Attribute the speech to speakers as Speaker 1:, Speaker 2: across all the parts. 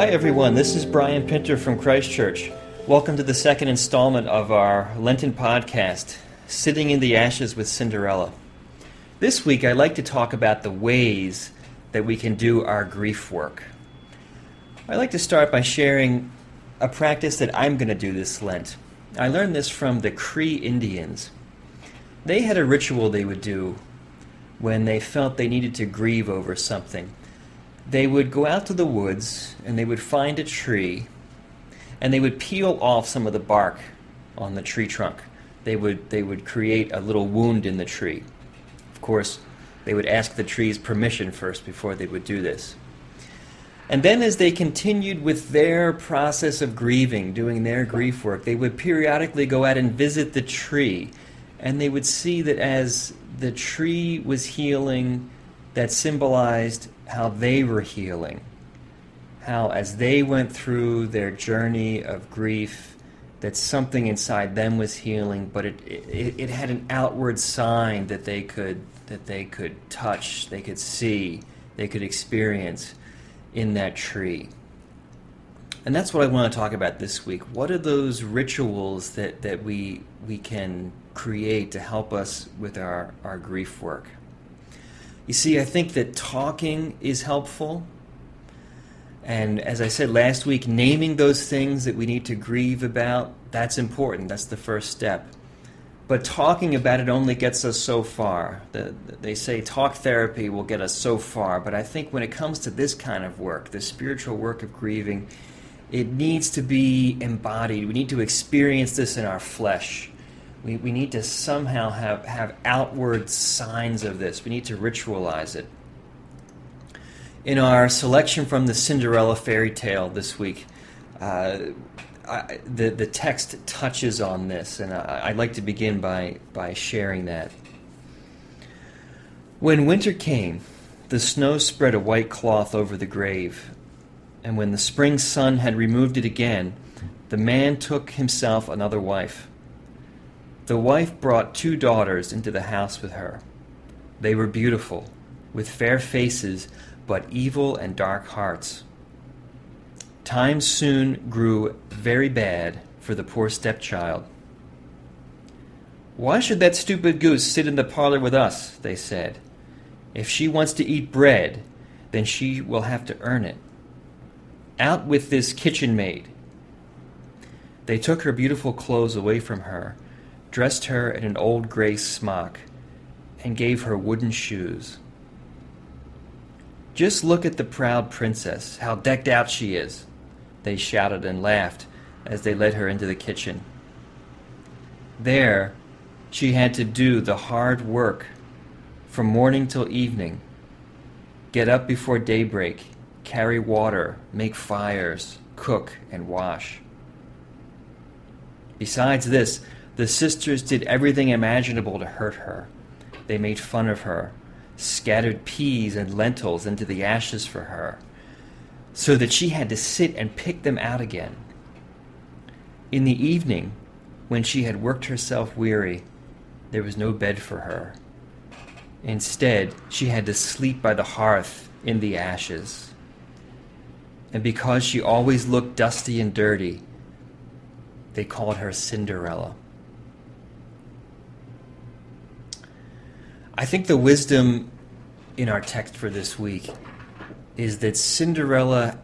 Speaker 1: Hi, everyone. This is Brian Pinter from Christchurch. Welcome to the second installment of our Lenten podcast, Sitting in the Ashes with Cinderella. This week, I'd like to talk about the ways that we can do our grief work. I'd like to start by sharing a practice that I'm going to do this Lent. I learned this from the Cree Indians. They had a ritual they would do when they felt they needed to grieve over something they would go out to the woods and they would find a tree and they would peel off some of the bark on the tree trunk. They would, they would create a little wound in the tree. Of course, they would ask the tree's permission first before they would do this. And then, as they continued with their process of grieving, doing their grief work, they would periodically go out and visit the tree. And they would see that as the tree was healing, that symbolized how they were healing, how as they went through their journey of grief, that something inside them was healing, but it, it, it had an outward sign that they could that they could touch, they could see, they could experience in that tree. And that's what I want to talk about this week. What are those rituals that, that we we can create to help us with our, our grief work? You see, I think that talking is helpful. And as I said last week, naming those things that we need to grieve about, that's important. That's the first step. But talking about it only gets us so far. The, they say talk therapy will get us so far. But I think when it comes to this kind of work, the spiritual work of grieving, it needs to be embodied. We need to experience this in our flesh. We, we need to somehow have, have outward signs of this. We need to ritualize it. In our selection from the Cinderella fairy tale this week, uh, I, the, the text touches on this, and I, I'd like to begin by, by sharing that. When winter came, the snow spread a white cloth over the grave, and when the spring sun had removed it again, the man took himself another wife. The wife brought two daughters into the house with her. They were beautiful, with fair faces, but evil and dark hearts. Times soon grew very bad for the poor stepchild. Why should that stupid goose sit in the parlor with us? they said. If she wants to eat bread, then she will have to earn it. Out with this kitchen maid. They took her beautiful clothes away from her dressed her in an old gray smock, and gave her wooden shoes. Just look at the proud princess, how decked out she is, they shouted and laughed as they led her into the kitchen. There, she had to do the hard work from morning till evening get up before daybreak, carry water, make fires, cook, and wash. Besides this, the sisters did everything imaginable to hurt her. They made fun of her, scattered peas and lentils into the ashes for her, so that she had to sit and pick them out again. In the evening, when she had worked herself weary, there was no bed for her. Instead, she had to sleep by the hearth in the ashes. And because she always looked dusty and dirty, they called her Cinderella. I think the wisdom in our text for this week is that Cinderella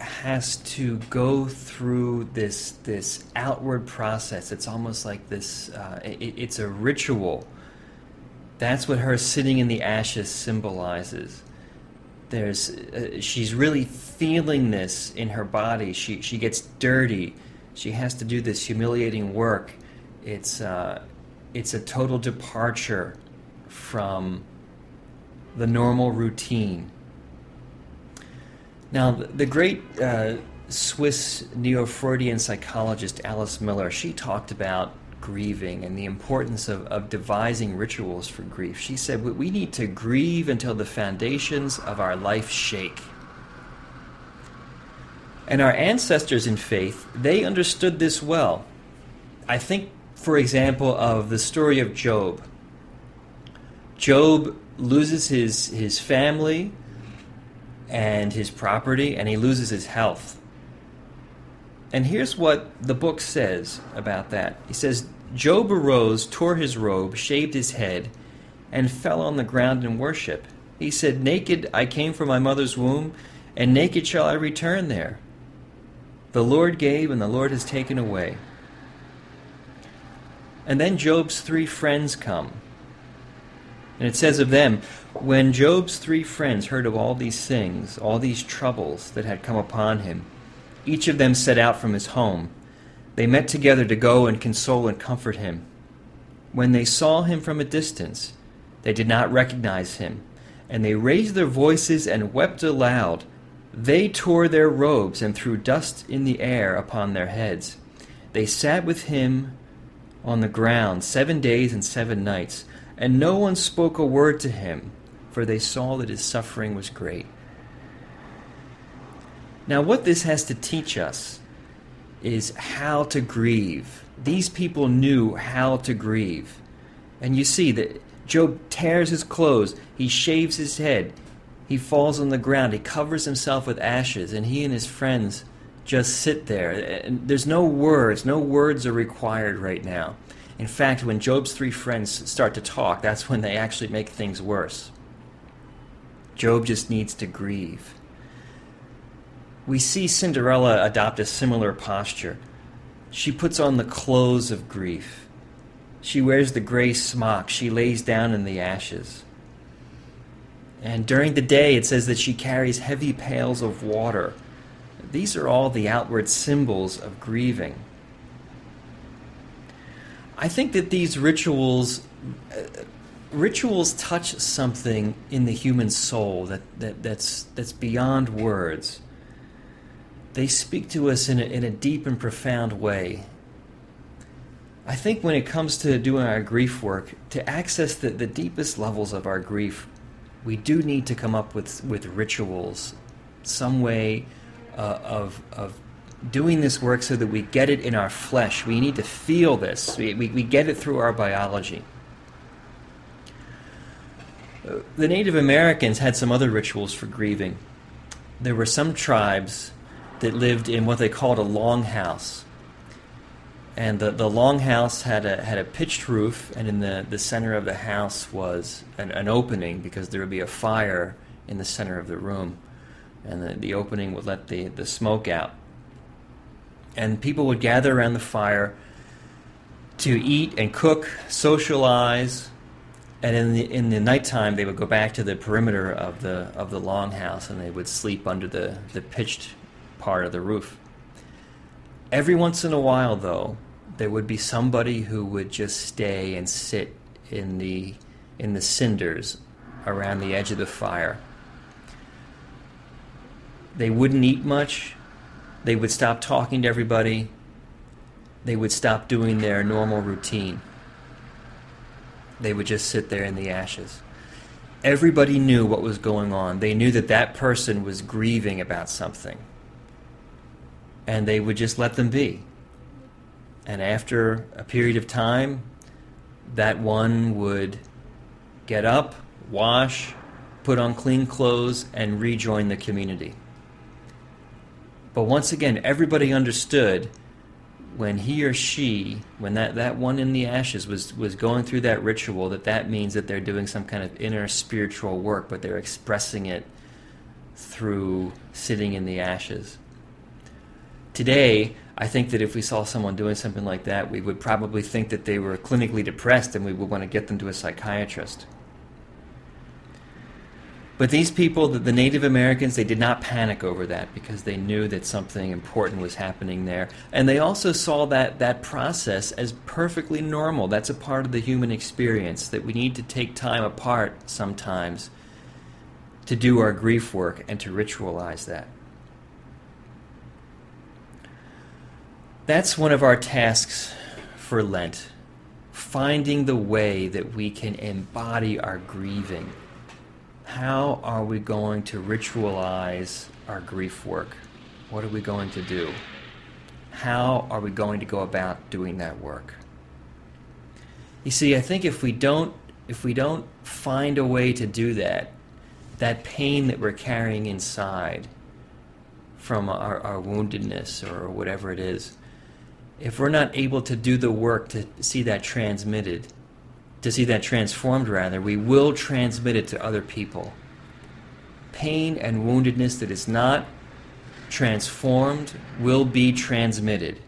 Speaker 1: has to go through this this outward process. It's almost like this. Uh, it, it's a ritual. That's what her sitting in the ashes symbolizes. There's, uh, she's really feeling this in her body. She she gets dirty. She has to do this humiliating work. It's uh, it's a total departure from the normal routine. Now, the great uh, Swiss neo Freudian psychologist Alice Miller, she talked about grieving and the importance of, of devising rituals for grief. She said, We need to grieve until the foundations of our life shake. And our ancestors in faith, they understood this well. I think, for example, of the story of Job. Job loses his, his family and his property, and he loses his health. And here's what the book says about that. He says, Job arose, tore his robe, shaved his head, and fell on the ground in worship. He said, Naked I came from my mother's womb, and naked shall I return there. The Lord gave, and the Lord has taken away. And then Job's three friends come. And it says of them, when Job's three friends heard of all these things, all these troubles that had come upon him, each of them set out from his home. They met together to go and console and comfort him. When they saw him from a distance, they did not recognize him, and they raised their voices and wept aloud. They tore their robes and threw dust in the air upon their heads. They sat with him on the ground seven days and seven nights, and no one spoke a word to him, for they saw that his suffering was great. Now, what this has to teach us is how to grieve. These people knew how to grieve. And you see that Job tears his clothes, he shaves his head, he falls on the ground, he covers himself with ashes, and he and his friends just sit there. And there's no words, no words are required right now. In fact, when Job's three friends start to talk, that's when they actually make things worse. Job just needs to grieve. We see Cinderella adopt a similar posture. She puts on the clothes of grief. She wears the gray smock. She lays down in the ashes. And during the day, it says that she carries heavy pails of water. These are all the outward symbols of grieving. I think that these rituals uh, rituals touch something in the human soul that, that, that's, that's beyond words. They speak to us in a, in a deep and profound way. I think when it comes to doing our grief work, to access the, the deepest levels of our grief, we do need to come up with, with rituals, some way uh, of, of doing this work so that we get it in our flesh. We need to feel this, we, we, we get it through our biology. The Native Americans had some other rituals for grieving. There were some tribes that lived in what they called a longhouse. And the, the longhouse had a, had a pitched roof, and in the, the center of the house was an, an opening because there would be a fire in the center of the room. And the, the opening would let the, the smoke out. And people would gather around the fire to eat and cook, socialize, and in the in the nighttime they would go back to the perimeter of the of the longhouse and they would sleep under the, the pitched part of the roof. Every once in a while though, there would be somebody who would just stay and sit in the in the cinders around the edge of the fire. They wouldn't eat much. They would stop talking to everybody. They would stop doing their normal routine they would just sit there in the ashes. Everybody knew what was going on. They knew that that person was grieving about something. And they would just let them be. And after a period of time, that one would get up, wash, put on clean clothes, and rejoin the community. But once again, everybody understood when he or she, when that, that one in the ashes was, was going through that ritual, that that means that they're doing some kind of inner spiritual work, but they're expressing it through sitting in the ashes. Today, I think that if we saw someone doing something like that, we would probably think that they were clinically depressed and we would want to get them to a psychiatrist. But these people, the, the Native Americans, they did not panic over that because they knew that something important was happening there. And they also saw that, that process as perfectly normal. That's a part of the human experience, that we need to take time apart sometimes to do our grief work and to ritualize that. That's one of our tasks for Lent finding the way that we can embody our grieving how are we going to ritualize our grief work? What are we going to do? How are we going to go about doing that work? You see, I think if we don't if we don't find a way to do that, that pain that we're carrying inside from our, our woundedness or whatever it is, if we're not able to do the work to see that transmitted, to see that transformed rather, we will transmit it to other people. Pain and woundedness that is not transformed will be transmitted.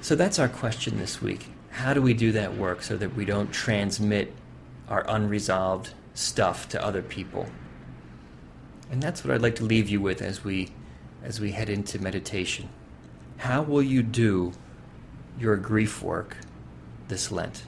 Speaker 1: So that's our question this week. How do we do that work so that we don't transmit our unresolved stuff to other people? And that's what I'd like to leave you with as we as we head into meditation. How will you do your grief work this Lent?